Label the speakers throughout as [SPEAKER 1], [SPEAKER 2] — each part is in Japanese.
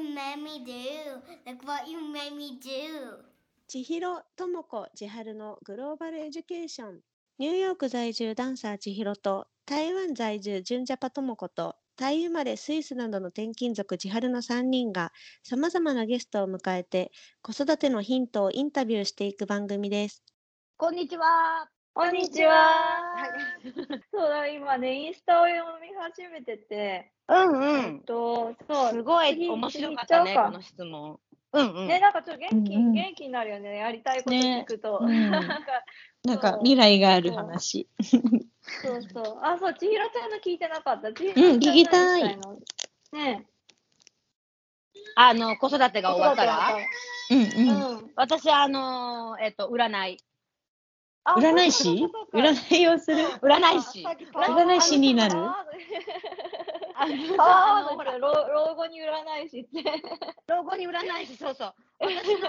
[SPEAKER 1] what you made me do? Look what you made me do?
[SPEAKER 2] 千尋智子千春のグローバルエデュケーションニューヨーク在住ダンサー千尋と台湾在住純ジャパ智子とタイ生まれスイスなどの転勤族千春の3人がさまざまなゲストを迎えて子育てのヒントをインタビューしていく番組です。
[SPEAKER 3] こんにちは。
[SPEAKER 4] こんにちは。そうだ、今ね、インスタを読み始めてて、
[SPEAKER 3] うんうん。
[SPEAKER 4] と、そう、
[SPEAKER 3] すごい
[SPEAKER 4] 次
[SPEAKER 3] 面白かったね、この質問。うんうん。
[SPEAKER 4] ね、なんかちょっと元気、
[SPEAKER 5] うんうん
[SPEAKER 4] 元気になるよね、やりたいこと聞くと。
[SPEAKER 5] ね
[SPEAKER 4] なんか、
[SPEAKER 5] なんか
[SPEAKER 4] そう
[SPEAKER 5] 未来がある話。
[SPEAKER 4] そうそう。あ、そう、千尋ちゃんの聞いてなかった。千尋
[SPEAKER 5] うん聞きたい
[SPEAKER 4] ね
[SPEAKER 3] あの、子育てが終わったら、
[SPEAKER 5] うんうん。
[SPEAKER 4] はうん。
[SPEAKER 3] 私、あのー、えっと、占い。
[SPEAKER 4] あ
[SPEAKER 5] 占い師？占いをする？
[SPEAKER 3] 占い師。
[SPEAKER 5] 占い師になる？
[SPEAKER 3] ああのほら
[SPEAKER 4] 老老後に占い師って。
[SPEAKER 3] 老後に占い師、そうそう。私の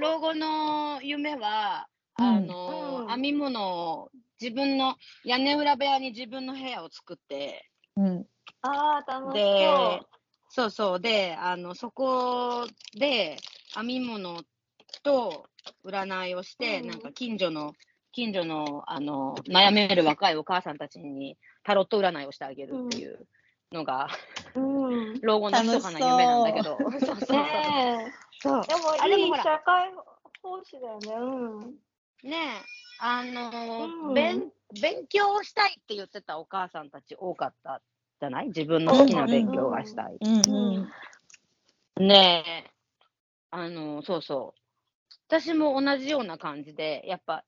[SPEAKER 3] 老後の夢は、あのー
[SPEAKER 4] うん。
[SPEAKER 3] 編み物を自分の屋根裏部屋に自分の部屋を作って、
[SPEAKER 5] うん。
[SPEAKER 4] ああ、楽し
[SPEAKER 3] で
[SPEAKER 4] そう。、
[SPEAKER 3] そうそう、で、あの、そこで編み物と占いをして、
[SPEAKER 4] うん。
[SPEAKER 3] なんか近所の、近所の、あの、悩める若いお母さんたちにタロット占いをしてあげるっていうのが、
[SPEAKER 4] うん。
[SPEAKER 3] 老後の密かな夢なんだけど、そうそうそう。
[SPEAKER 4] ねえ。
[SPEAKER 3] そう
[SPEAKER 4] でもいい社会奉仕だよね。うん。
[SPEAKER 3] ねえ、あのー
[SPEAKER 4] うん
[SPEAKER 3] 勉、勉強したいって言ってたお母さんたち多かったじゃない？自分の好きな勉強がしたい。ねえ、あの、そうそう。私も同じような感じで、やっぱ、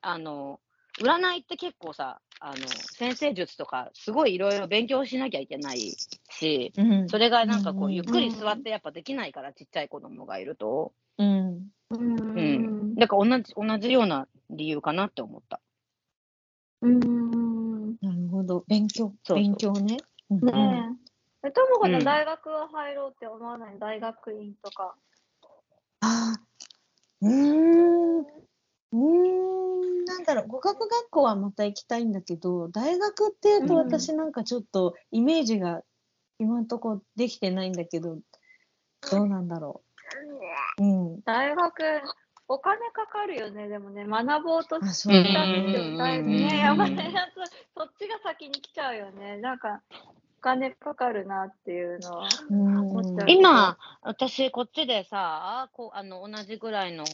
[SPEAKER 3] あの、占いって結構さ、あの、先生術とか、すごいいろいろ勉強しなきゃいけないし、
[SPEAKER 5] うん。
[SPEAKER 3] それがなんかこう、
[SPEAKER 5] うん
[SPEAKER 3] ゆっくり座ってやっぱできないから、ちっちゃい子供がいると。
[SPEAKER 5] うん。
[SPEAKER 4] う
[SPEAKER 3] うん。
[SPEAKER 4] ん。
[SPEAKER 3] だから同じ、同じような理由かなって思った。
[SPEAKER 4] うん。
[SPEAKER 5] なるほど。勉強。
[SPEAKER 3] そうそう
[SPEAKER 5] 勉強ね。うんうん
[SPEAKER 4] ねえ。え、ともこの
[SPEAKER 3] うん
[SPEAKER 4] 大学は入ろうって思わない？大学院とか。
[SPEAKER 5] ああ。うーん。うーん。なんだろう。語学学校はまた行きたいんだけど、大学っていうと
[SPEAKER 4] うん
[SPEAKER 5] 私なんかちょっとイメージが今んとこできてないんだけど、どうなんだろう。うん。
[SPEAKER 4] 大学、お金かかるよね、でもね、学ぼうと
[SPEAKER 5] あ、
[SPEAKER 4] した
[SPEAKER 5] だね。
[SPEAKER 4] ってだいぶね、やばいやつ、そっちが先に来ちゃうよね。なんか、お金かかるなっていうのは思っちゃうけど。
[SPEAKER 3] 今、私、こっちでさ、こうあの同じぐらいの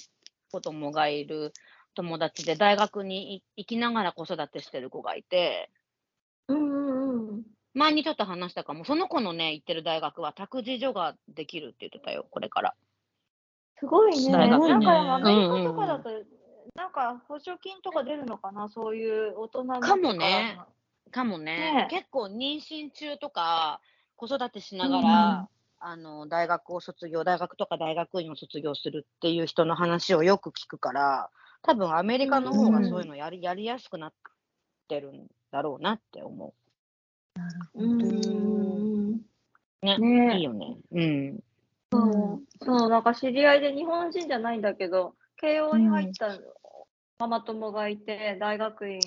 [SPEAKER 3] 子供がいる友達で、大学にい行きながら子育てしてる子がいて、
[SPEAKER 4] うんうんうん。
[SPEAKER 3] 前にちょっと話したかも、その子のね、行ってる大学は託児所ができるって言ってたよ、これから。
[SPEAKER 4] すごいね。なんかアメリ
[SPEAKER 3] うんうんうん
[SPEAKER 4] カとかだと、なんか補助金とか出るのかな、そういう大人の。
[SPEAKER 3] かもね。かもね
[SPEAKER 4] ね
[SPEAKER 3] 結構妊娠中とか、子育てしながら、あの大学を卒業、大学とか大学院を卒業するっていう人の話をよく聞くから、多分アメリカの方がそういうのやり,、やりやすくなってるんだろうなって思
[SPEAKER 4] うんうん。
[SPEAKER 3] う。ね
[SPEAKER 4] ね
[SPEAKER 3] いいよね。うん。
[SPEAKER 4] そう、そう、なんか知り合いで日本人じゃないんだけど、慶応に入ったママ友がいて、大学院。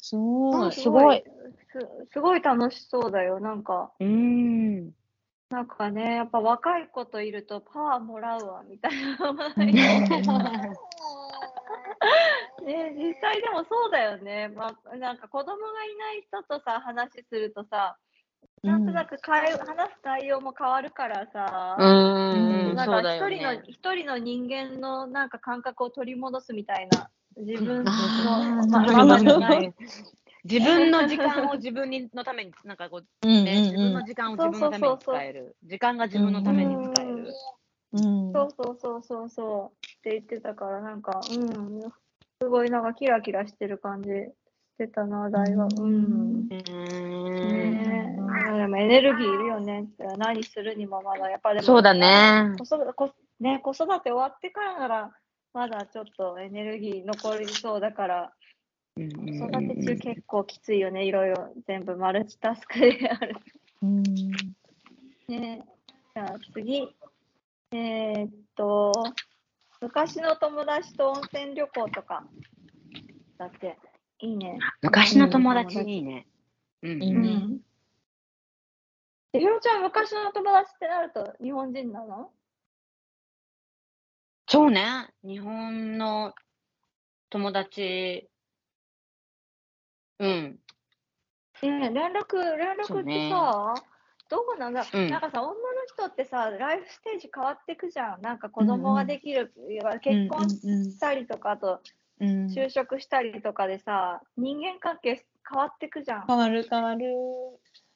[SPEAKER 5] すごい。
[SPEAKER 3] すごい。
[SPEAKER 4] すすごい楽しそうだよ。なんか、
[SPEAKER 3] うん。
[SPEAKER 4] なんかね、やっぱ若い子といるとパワーもらうわ、みたいな。ね、実際でもそうだよね。まあ、なんか子供がいない人とさ、話するとさ、なんとなく会話話す内容も変わるからさ、
[SPEAKER 3] うん。
[SPEAKER 4] なん
[SPEAKER 3] そうだよ
[SPEAKER 4] か一人の、
[SPEAKER 3] ね。
[SPEAKER 4] 一人の人間のなんか感覚を取り戻すみたいな、自分の、
[SPEAKER 5] あー
[SPEAKER 4] ま
[SPEAKER 5] な
[SPEAKER 4] い。
[SPEAKER 3] 自分の時間を自分にのために、なんかこう、
[SPEAKER 5] うん
[SPEAKER 3] ね、自分
[SPEAKER 5] う
[SPEAKER 3] の時間を自分のために使える。時間が自分のために使える。
[SPEAKER 5] んうん。
[SPEAKER 4] そうそうそうそうそうって言ってたから、なんか、うん、すごいなんかキラキラしてる感じしてたな、大学。うん。
[SPEAKER 3] うん。
[SPEAKER 4] ねえ、でもエネルギーいるよね。何するにもまだ、やっぱでも、
[SPEAKER 3] そうだね。
[SPEAKER 4] 子育てこね、子育て終わってからなら、まだちょっとエネルギー残りそうだから、子育て中結構きついよね、いろいろ全部マルチタスクでやる。
[SPEAKER 5] うん。
[SPEAKER 4] ね、じゃあ次。えーっと、昔の友達と温泉旅行とか。だって、いいね。
[SPEAKER 3] 昔の友達いいね。うん
[SPEAKER 5] いいね
[SPEAKER 4] うん。千尋ちゃん、昔の友達ってなると日本人なの？
[SPEAKER 3] そうね。日本の友達、うん。
[SPEAKER 4] ねえ連絡、連絡ってさ、どうなんだ、
[SPEAKER 3] うん
[SPEAKER 4] なんかさ、女の人ってさ、ライフステージ変わってくじゃん。なんか子供ができる、結婚したりとか、あと
[SPEAKER 5] うん
[SPEAKER 4] 就職したりとかでさ、人間関係変わってくじゃん。
[SPEAKER 5] 変わる変わる。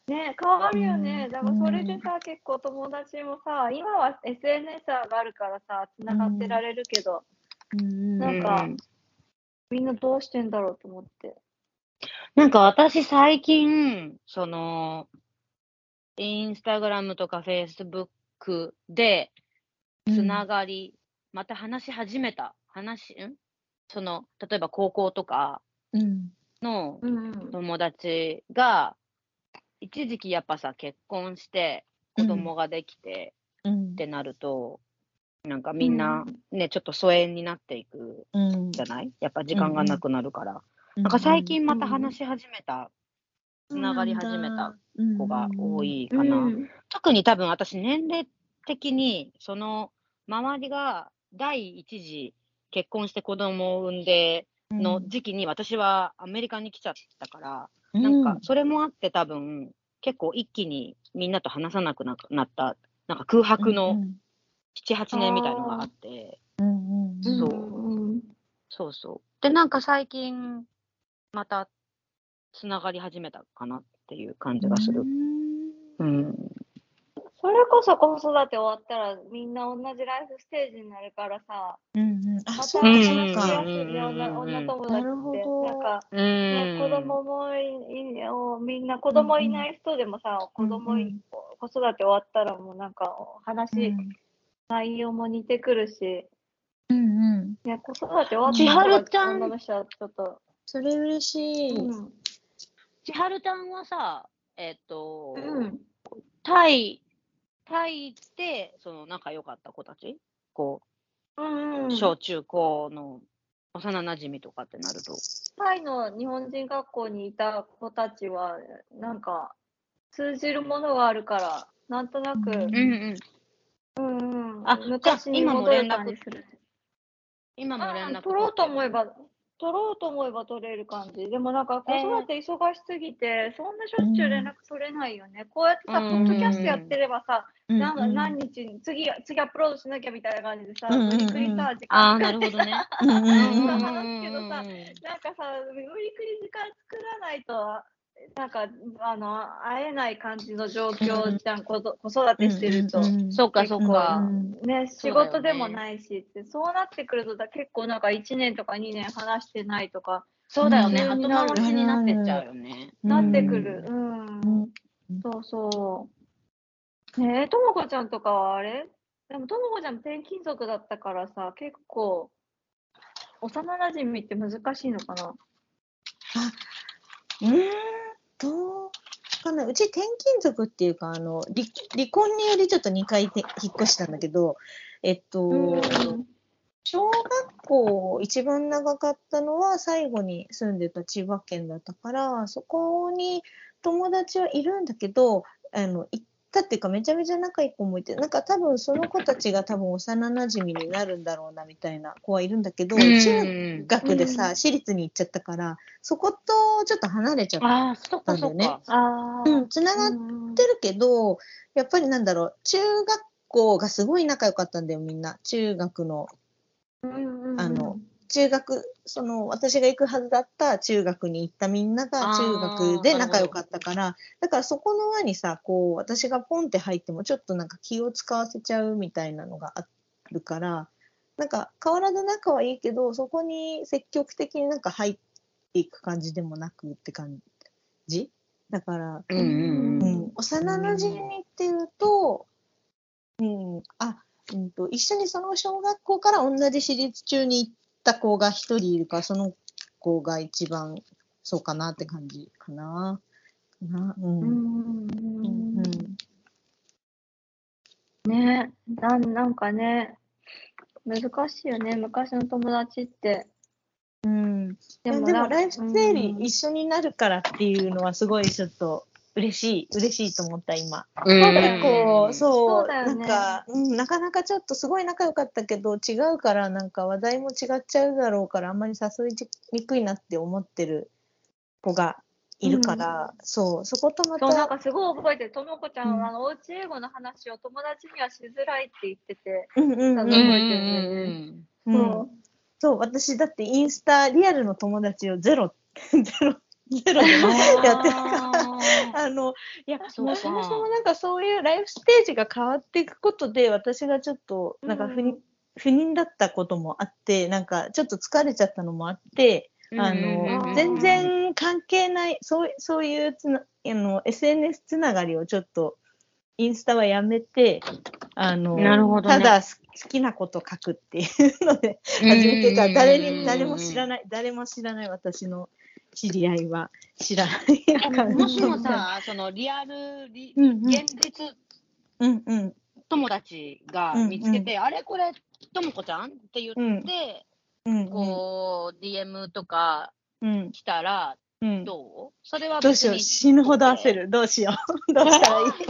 [SPEAKER 4] ね、変わるよね。
[SPEAKER 5] うん
[SPEAKER 4] だからそれでさ、結構友達もさ、今は SNS があるからさ、つながってられるけど、
[SPEAKER 5] うん
[SPEAKER 4] なんか
[SPEAKER 3] うん
[SPEAKER 4] みんなどうしてんだろうと思って。
[SPEAKER 3] なんか私最近、その、インスタグラムとかフェイスブックでつながり、また話し始めた。話、ん？その、例えば高校とか
[SPEAKER 5] うん。
[SPEAKER 3] の
[SPEAKER 4] うん。
[SPEAKER 3] 友達が、一時期やっぱさ、結婚して、子供ができて
[SPEAKER 5] うん。
[SPEAKER 3] ってなると、なんかみんなね、ちょっと疎遠になっていく
[SPEAKER 5] うん
[SPEAKER 3] じゃない？やっぱ時間がなくなるから。
[SPEAKER 5] な
[SPEAKER 3] なんか最近また話し始めた、つながり始めた子が多いかな。
[SPEAKER 4] うん。
[SPEAKER 3] 特に多分私年齢的に、その周りが第一次結婚して子供を産んでの時期に私はアメリカに来ちゃったから、なんかそれもあって多分結構一気にみんなと話さなくななった、なんか空白の7、8年みたいのがあって、
[SPEAKER 5] うんうん
[SPEAKER 3] そう。
[SPEAKER 4] うん。
[SPEAKER 3] そうそう。で、なんか最近またつながり始めたかなっていう感じがする。うん。
[SPEAKER 4] それこそ子育て終わったらみんな同じライフステージになるからさ、
[SPEAKER 5] うんうん。あ
[SPEAKER 4] ま
[SPEAKER 5] そう
[SPEAKER 4] た話し
[SPEAKER 5] か。そうか
[SPEAKER 4] やすいね、女女友達
[SPEAKER 5] なる
[SPEAKER 4] って。
[SPEAKER 5] ほど。
[SPEAKER 4] なんか、
[SPEAKER 3] う
[SPEAKER 4] ね、
[SPEAKER 3] ん。
[SPEAKER 4] 子供もいいおみんな子供いない人でもさ、子供い、
[SPEAKER 5] うん。
[SPEAKER 4] 子育て終わったらもうなんか話、
[SPEAKER 5] うん。
[SPEAKER 4] 内容も似てくるし、
[SPEAKER 5] うんうん。
[SPEAKER 4] ね、子育て終わった
[SPEAKER 3] 千春ちゃん。
[SPEAKER 4] 女の人はちょっと、
[SPEAKER 5] それ嬉しい。
[SPEAKER 4] うん、
[SPEAKER 3] 千春ちゃんはさ、えっ、と、
[SPEAKER 4] うん、
[SPEAKER 3] タイ、タイで、その仲良かった子たち？こ
[SPEAKER 4] うん、う
[SPEAKER 3] う、
[SPEAKER 4] ん。
[SPEAKER 3] 小中高の幼馴染とかってなると。
[SPEAKER 4] タイの日本人学校にいた子たちは、なんか、通じるものがあるから、なんとなく、
[SPEAKER 5] うん
[SPEAKER 3] うんうん。
[SPEAKER 4] うんうん、
[SPEAKER 3] あ
[SPEAKER 4] 昔に戻る
[SPEAKER 3] 連絡
[SPEAKER 4] 感じする。
[SPEAKER 3] 今も連絡
[SPEAKER 4] あ取ろうと思え
[SPEAKER 3] ば。
[SPEAKER 4] ば、取ろうと思えば取れる感じ。でもなんか子育て忙しすぎて、そんなしょっちゅう連絡取れないよね。こうやってさ、
[SPEAKER 3] うん。
[SPEAKER 4] ポッドキャストやってればさ、
[SPEAKER 5] うん。
[SPEAKER 4] な何日に、次、次アップロードしなきゃみたいな感じでさ、無理くりさ、時間。
[SPEAKER 3] なるほどね。
[SPEAKER 5] うんうんうん
[SPEAKER 4] 話すけどさ
[SPEAKER 3] うん。
[SPEAKER 4] なんかさ、無理くり時間作らないと、なんか、あの、会えない感じの状況じゃん、子育てしてると。
[SPEAKER 3] そうか、そうか。
[SPEAKER 5] うん
[SPEAKER 4] ね、仕事でもないしって、そうなってくるとだ結構なんか1年とか2年話してないとか、
[SPEAKER 3] そうだよね。後
[SPEAKER 4] うん
[SPEAKER 3] 回しになってっちゃうよね。
[SPEAKER 4] なってくる。うん。
[SPEAKER 5] うん
[SPEAKER 4] そうそう。ねえ、ともこちゃんとかはあれ？でもともこちゃんも転勤族だったからさ、結構、幼馴染って難しいのかな？
[SPEAKER 5] うん、どうかな。うち転勤族っていうか、あの、離離婚によりちょっと2回て引っ越したんだけど、えっと、小学校一番長かったのは最後に住んでた千葉県だったから、そこに友達はいるんだけど、あの、行ったっていうかめちゃめちゃ仲いい子もいて、なんか多分その子たちが多分幼馴染になるんだろうなみたいな子はいるんだけど、中学でさ、
[SPEAKER 4] うん
[SPEAKER 5] 私立に行っちゃったから、そことちょっと離れちゃった。んだよ
[SPEAKER 3] か。
[SPEAKER 4] ああ。
[SPEAKER 5] うん、つながっ
[SPEAKER 4] うん
[SPEAKER 5] てるけど、やっぱりなんだろう、中学校がすごい仲良かったんだよ、みんな。中学のあの中学、その私が行くはずだった中学に行ったみんなが中学で仲良かったから、だからそこの輪にさ、こう私がポンって入ってもちょっとなんか気を使わせちゃうみたいなのがあるから、なんか変わらず仲はいいけど、そこに積極的になんか入っていく感じでもなくって感じ？だから、
[SPEAKER 3] うんうん
[SPEAKER 5] 幼馴染っていうと、うん、あ、うんと、一緒にその小学校から同じ私立中に行った子が一人いるから、その子が一番そうかなって感じかな。かなうん。
[SPEAKER 4] う
[SPEAKER 5] うん
[SPEAKER 4] ん
[SPEAKER 5] うん
[SPEAKER 4] ねなんなんかね、難しいよね、昔の友達って。
[SPEAKER 5] うん。でも、
[SPEAKER 4] な
[SPEAKER 5] ライフステージ
[SPEAKER 4] うん
[SPEAKER 5] 一緒になるからっていうのはすごいちょっと嬉しい、嬉しいと思った、今。
[SPEAKER 3] うん。
[SPEAKER 4] そうだよね
[SPEAKER 5] こう、そう、
[SPEAKER 4] そうだよね。
[SPEAKER 5] なんか、うん、なかなかちょっとすごい仲良かったけど、違うから、なんか話題も違っちゃうだろうから、あんまり誘いにくいなって思ってる子がいるから、そう、そことま
[SPEAKER 4] そう、なん
[SPEAKER 5] た、
[SPEAKER 4] かすごい覚えてる。ともこちゃんは、
[SPEAKER 5] うん。
[SPEAKER 4] あの、おうち英語の話を友達にはしづらいって言ってて、
[SPEAKER 5] うんうんうん。
[SPEAKER 4] 覚えてるんだよね
[SPEAKER 5] うん
[SPEAKER 4] そう。
[SPEAKER 5] そう、私だってインスタ、リアルの友達をゼロ、ゼロ、ゼロでやってるから。あの、いや、もうそもそもなんかそういうライフステージが変わっていくことで、私がちょっと、なんか不妊、不妊だったこともあって、なんかちょっと疲れちゃったのもあって、あの、全然関係ない、そうそういうつなあの SNS つながりをちょっと、インスタはやめて、あの、
[SPEAKER 3] ね。
[SPEAKER 5] ただ好好きなこと書くっていうので始めてから、誰に、誰も知ら
[SPEAKER 3] い。
[SPEAKER 5] ない、誰も知らない私の知り合いは知らない。
[SPEAKER 3] もしもさ、そのリアル、リ
[SPEAKER 5] うんうん。
[SPEAKER 3] 現実
[SPEAKER 5] うんうん。
[SPEAKER 3] 友達が見つけて、あれこれ、ともこちゃんって言
[SPEAKER 5] うん。
[SPEAKER 3] って、
[SPEAKER 5] うん。
[SPEAKER 3] こう、DM とか
[SPEAKER 5] うん。
[SPEAKER 3] 来たら、
[SPEAKER 5] うん、
[SPEAKER 3] どう？それは
[SPEAKER 5] どうしよう、死ぬほど焦る、どうしよう、どうしたらいい？好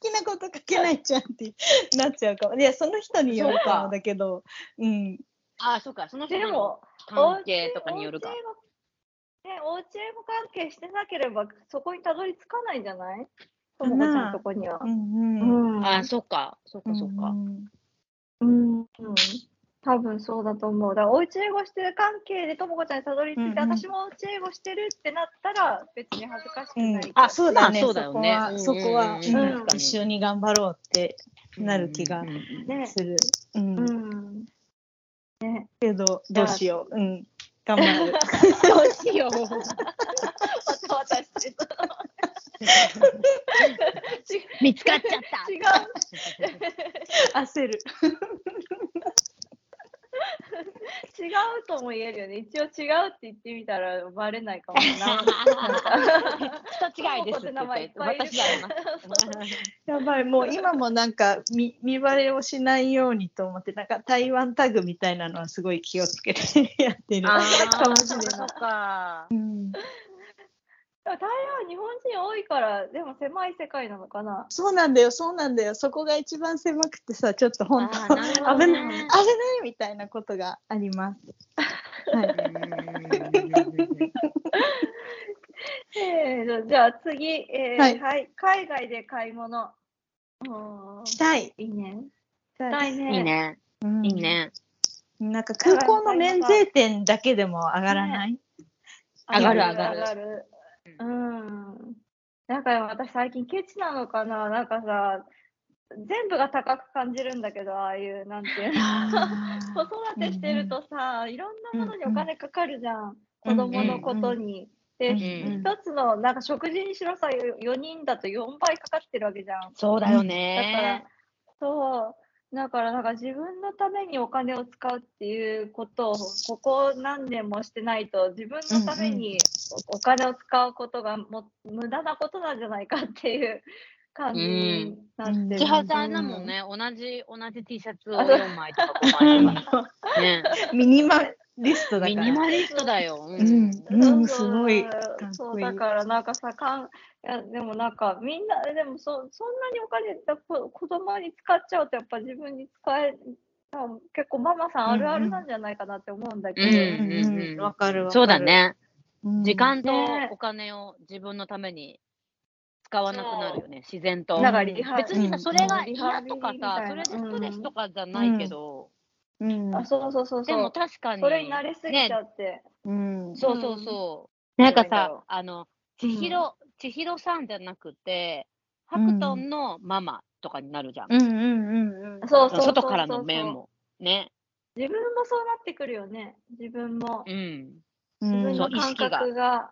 [SPEAKER 5] きなこと書けないじゃんってなっちゃうかも。いや、その人によるかもだけど、うん。
[SPEAKER 3] あ、そうか、その人の
[SPEAKER 4] でも、
[SPEAKER 3] 関係とかによるか
[SPEAKER 4] おう。ち英語ね、おうち英語関係してなければ、そこにたどり着かないんじゃない？ともこちゃんのとこには
[SPEAKER 5] う。んうん。
[SPEAKER 4] うん。
[SPEAKER 3] あ、そうか、そうか、そうか。
[SPEAKER 5] ん
[SPEAKER 4] うん。うん。多分そうだと思う。だから、おうち英語してる関係でともこちゃんにたどり着いて、
[SPEAKER 5] うんうん
[SPEAKER 4] 私もおうち英語してるってなったら、別に恥ずかしく
[SPEAKER 5] うん
[SPEAKER 4] ないから。
[SPEAKER 5] あ、そうだね。
[SPEAKER 3] まあそうだよね
[SPEAKER 5] そこは、そこは、
[SPEAKER 3] うん
[SPEAKER 5] 一緒に頑張ろうってなる気が
[SPEAKER 3] うんうんうん
[SPEAKER 4] ね。
[SPEAKER 5] する。うん。
[SPEAKER 4] うん。ね。
[SPEAKER 5] けど、どうしよう。うん。頑張る。
[SPEAKER 3] どうしよう。
[SPEAKER 4] わたわたしてる。
[SPEAKER 3] 見つかっちゃった。
[SPEAKER 4] 違う。
[SPEAKER 5] 焦る。
[SPEAKER 4] 違うとも言えるよね。一応違うって言ってみたらバレないかもな。
[SPEAKER 3] 人違いですって言って。私やります。
[SPEAKER 5] やばい、もう今もなんか見見バレをしないようにと思って、なんか台湾タグみたいなのはすごい気をつけてやってる。
[SPEAKER 3] あ
[SPEAKER 5] かもしれない。うん
[SPEAKER 4] 台湾日本人多いから、でも狭い世界なのかな？
[SPEAKER 5] そうなんだよ、そうなんだよ。そこが一番狭くてさ、ちょっと本当、
[SPEAKER 3] ね
[SPEAKER 5] 危ない、危ないみたいなことがあります。はい。
[SPEAKER 4] えー、じゃあ次、えー
[SPEAKER 5] はい
[SPEAKER 4] はい、海外で買い物。うん
[SPEAKER 5] したい。
[SPEAKER 4] いいね。
[SPEAKER 5] した
[SPEAKER 4] いね。
[SPEAKER 3] いい。ね。
[SPEAKER 5] うん
[SPEAKER 3] いいね。
[SPEAKER 5] なんか空港の免税店だけでも上がらない、
[SPEAKER 3] 上がる上がる
[SPEAKER 4] 上がる。うん。なんか私最近ケチなのかな？なんかさ、全部が高く感じるんだけど、ああいう、なんていうの？子育てしてるとさ、いろんなものにお金かかるじゃん。子供のことに。で、
[SPEAKER 5] うん
[SPEAKER 4] 一つの、なんか食事にしろさ、4人だと4倍かかってるわけじゃん。
[SPEAKER 3] そうだよ
[SPEAKER 4] だから
[SPEAKER 3] ね。、
[SPEAKER 4] そう。だから、なんか自分のためにお金を使うっていうことを、ここ何年もしてないと、自分のためにおお金を使うことがも無駄なことなんじゃないかっていう感じになってる。
[SPEAKER 3] 千葉さんだもんね、同じ、同じ T シャツを
[SPEAKER 4] あそう
[SPEAKER 3] 4枚とか5枚とか。ね。
[SPEAKER 5] ミニマリストだから。
[SPEAKER 3] ミニマリストだよ。う
[SPEAKER 5] うん
[SPEAKER 3] ん。
[SPEAKER 5] うん、すごい。
[SPEAKER 4] そうだからなんかさかんいやでもなんかみんなでもそそんなにお金だこ子供に使っちゃうとやっぱ自分に使えあ結構ママさんあるあるなんじゃないかなって思うんだけど、
[SPEAKER 3] うん
[SPEAKER 5] うんうん、わかるわかる。
[SPEAKER 3] そうだね。
[SPEAKER 5] うん。
[SPEAKER 3] 時間と
[SPEAKER 4] ね
[SPEAKER 3] お金を自分のために使わなくなるよね、自然と。
[SPEAKER 4] なんかリハ
[SPEAKER 3] 別にさ、
[SPEAKER 5] うん
[SPEAKER 3] それが嫌とかさ、それでストレスとかじゃないけど、
[SPEAKER 5] うん。
[SPEAKER 4] あそうそうそう
[SPEAKER 3] でも確かに。
[SPEAKER 4] それに慣れすぎちゃ
[SPEAKER 3] ね、
[SPEAKER 4] って、
[SPEAKER 5] うん。
[SPEAKER 3] そうそうそう。なんかさあの、千尋、千尋さんじゃなくて、ハクトンのママとかになるじゃん。
[SPEAKER 5] うんうんうんうん。
[SPEAKER 4] そうそうそうそう
[SPEAKER 3] 外からの面も。ね。
[SPEAKER 4] 自分もそうなってくるよね自分も
[SPEAKER 3] うん。
[SPEAKER 5] うん。
[SPEAKER 4] 自分の感覚が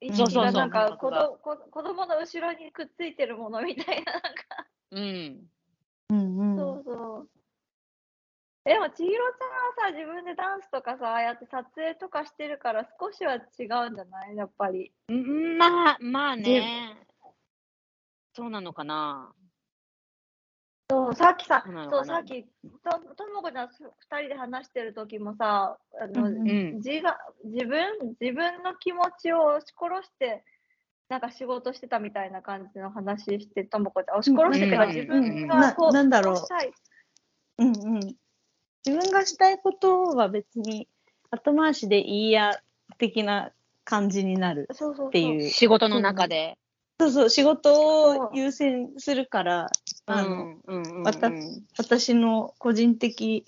[SPEAKER 4] 意識がなんか子ど子子供の後ろにくっついてるものみたいななんか
[SPEAKER 3] うん。
[SPEAKER 5] うんうん。
[SPEAKER 4] そうそう。でも、千尋ちゃんはさ、自分でダンスとかさ、ああやって撮影とかしてるから、少しは違うんじゃない？やっぱり。
[SPEAKER 3] うんまあ、まあね。そうなのかな。
[SPEAKER 4] そう、さっきさ、
[SPEAKER 3] そう
[SPEAKER 4] さっき、と、ともこちゃん、ふ二人で話してる時もさ、あの、
[SPEAKER 5] うんうん
[SPEAKER 3] うん。
[SPEAKER 4] 自が、自分、自分の気持ちを押し殺して、なんか仕事してたみたいな感じの話して、ともこちゃん、押し殺してってか、
[SPEAKER 3] うん
[SPEAKER 4] 自分
[SPEAKER 3] うん
[SPEAKER 5] な
[SPEAKER 4] がこう、
[SPEAKER 5] なんだろう
[SPEAKER 4] こしたい。
[SPEAKER 5] うんうん。自分がしたいことは別に後回しでいいや的な感じになる
[SPEAKER 4] そうそうそう。
[SPEAKER 5] っていう。
[SPEAKER 3] 仕事の中で。
[SPEAKER 5] そうそう、仕事を優先するから、あの、私の個人的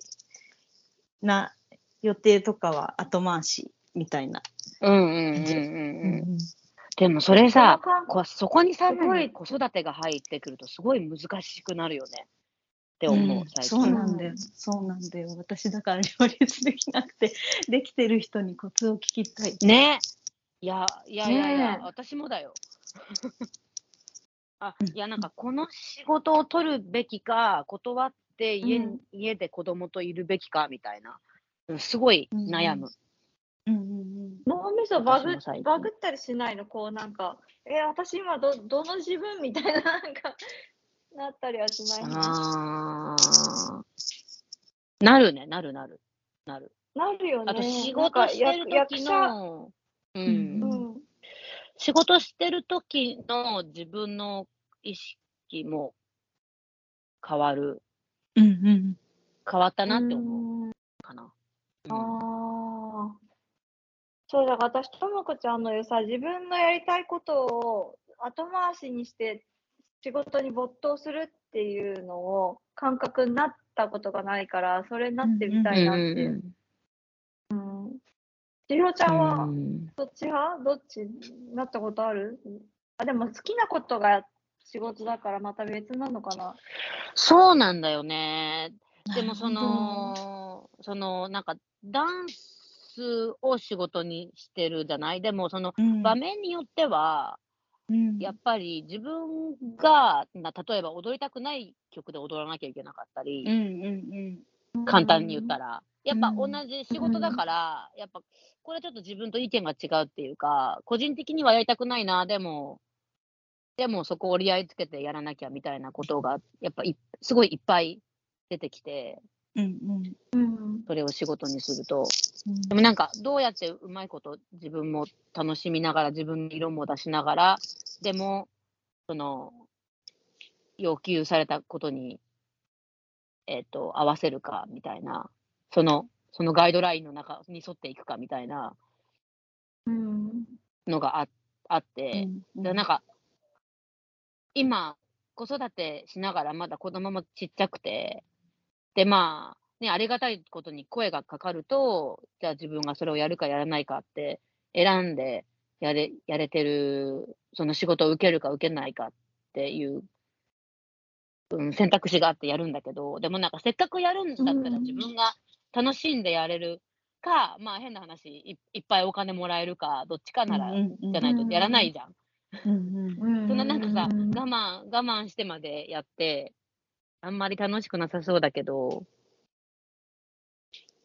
[SPEAKER 5] な予定とかは後回しみたいな。
[SPEAKER 3] うんうんうんうんうん。でもそれさこそこにさ
[SPEAKER 4] すごい
[SPEAKER 3] 子育てが入ってくるとすごい難しくなるよねって思う、
[SPEAKER 5] うん
[SPEAKER 3] 最
[SPEAKER 5] そう
[SPEAKER 3] 近。
[SPEAKER 5] なんだよ。そうなんだよ。私だから両立できなくて、できてる人にコツを聞きたい。
[SPEAKER 3] ねいや、いやいやいや、
[SPEAKER 4] ねえ
[SPEAKER 3] 私もだよ。あ
[SPEAKER 5] うん、
[SPEAKER 3] いや、なんかこの仕事を取るべきか、断って家,、
[SPEAKER 4] うん
[SPEAKER 3] 家で子供といるべきかみたいな、うんすごい悩む。
[SPEAKER 5] うんうんうん。
[SPEAKER 4] 脳みそバグバグったりしないの？こうなんか、え、私今ど、どの自分？みたいな、なんか、なったりはしないの
[SPEAKER 3] あーなるね、なるなる。なる。
[SPEAKER 4] なるよね。
[SPEAKER 3] あと仕事してる時の、う
[SPEAKER 5] うん
[SPEAKER 3] ん
[SPEAKER 4] う、ん。
[SPEAKER 3] 仕事してる時の自分の意識も変わる、
[SPEAKER 5] うんうん。
[SPEAKER 3] 変わったなって思う
[SPEAKER 4] うん
[SPEAKER 3] かな。うん
[SPEAKER 4] ああ。そうだから私、ともこちゃんの言うさ、自分のやりたいことを後回しにして仕事に没頭するっていうのを感覚になったことがないから、それになってみたいなっていう。うん。千尋ちゃんは
[SPEAKER 3] うん
[SPEAKER 4] どっち派？どっちなったことある？あ、でも好きなことが仕事だからまた別なのかな？
[SPEAKER 3] そうなんだよね。でもその、そのなんかダンスを仕事にしてるじゃない？でもその
[SPEAKER 5] うん。
[SPEAKER 3] 場面によっては、
[SPEAKER 5] うん。
[SPEAKER 3] やっぱり自分がな例えば踊りたくない曲で踊らなきゃいけなかったり、
[SPEAKER 5] うんうん
[SPEAKER 3] 簡単に言った
[SPEAKER 4] ら。
[SPEAKER 3] ら、やっぱ同
[SPEAKER 5] うん。
[SPEAKER 3] じ仕事だから、やっぱこれちょっと自分と意見が違うっていうか、個人的にはやりたくないな、でも、でもそこを折り合いつけてやらなきゃみたいなことが、やっぱいすごいいっぱい出てきて、
[SPEAKER 5] うんうん
[SPEAKER 4] うん。
[SPEAKER 3] それを仕事にすると。
[SPEAKER 5] うん
[SPEAKER 3] でもなんか、どうやってうまいこと自分も楽しみながら、自分の色も出しながら、でも、その、要求されたことに、えっ、と、合わせるかみたいな、その、そのガイドラインの中に沿っていくかみたいな
[SPEAKER 4] うん。
[SPEAKER 3] のがああって、でなんか、今、子育てしながらまだ子供もちっちゃくて、で、まあ、ね、ありがたいことに声がかかると、じゃあ自分がそれをやるかやらないかって選んでやれ、やれてる、その仕事を受けるか受けないかっていう、うん、選択肢があってやるんだけど、でもなんかせっかくやるんだったら
[SPEAKER 4] うん。
[SPEAKER 3] 自分が楽しんでやれるか、まあ変な話い、いっぱいお金もらえるか、どっちかなら、じゃないとやらないじゃん。
[SPEAKER 5] うんうん
[SPEAKER 3] そんななんかさ、
[SPEAKER 4] うん
[SPEAKER 3] 我慢、我慢してまでやって、あんまり楽しくなさそうだけど、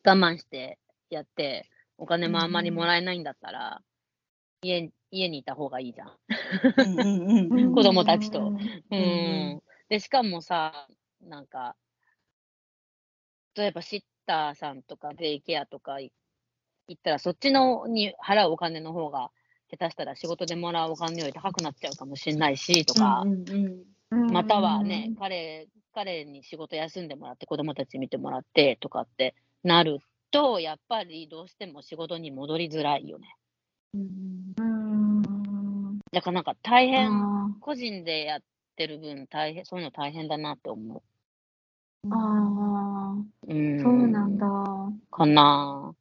[SPEAKER 3] 我慢してやって、お金もあんまりもらえないんだったら、家家にいた方がいいじゃん。
[SPEAKER 5] うんうんうん。
[SPEAKER 3] 子供たちと。
[SPEAKER 4] うん。
[SPEAKER 3] うん。で、しかもさ、なんか、例えばシッターさんとかデイケアとかい行ったら、そっちのに払うお金の方が、下手したら仕事でもらうお金より高くなっちゃうかもしれないし、とか、またはね、彼、彼に仕事休んでもらって、子供たち見てもらってとかってなると、やっぱりどうしても仕事に戻りづらいよね。
[SPEAKER 5] うん
[SPEAKER 4] うん。
[SPEAKER 3] だからなんか大変、
[SPEAKER 4] あ
[SPEAKER 3] 個人でやってる分、大変、そういうの大変だなって思
[SPEAKER 4] ーあ
[SPEAKER 3] う。う
[SPEAKER 4] ー、
[SPEAKER 3] ん。
[SPEAKER 4] そうなんだ。
[SPEAKER 3] かな。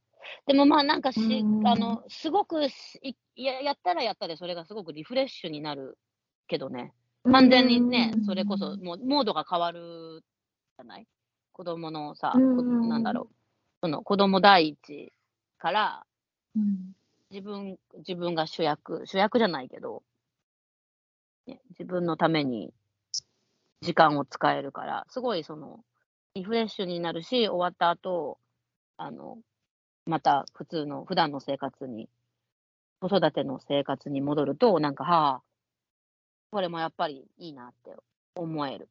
[SPEAKER 3] でもまあなんかし、
[SPEAKER 4] うん。
[SPEAKER 3] あの、すごくや、やったらやったで、それがすごくリフレッシュになるけどね。完全にね、それこそ、もう、モードが変わるじゃない？子供のさ、なんだろう。その子供第一から、
[SPEAKER 5] うん。
[SPEAKER 3] 自分、自分が主役、主役じゃないけど、ね、自分のために時間を使えるから、すごいその、リフレッシュになるし、終わった後、あの、また普通の、普段の生活に、子育ての生活に戻ると、なんか、はあ、これもやっぱりいいなって思える。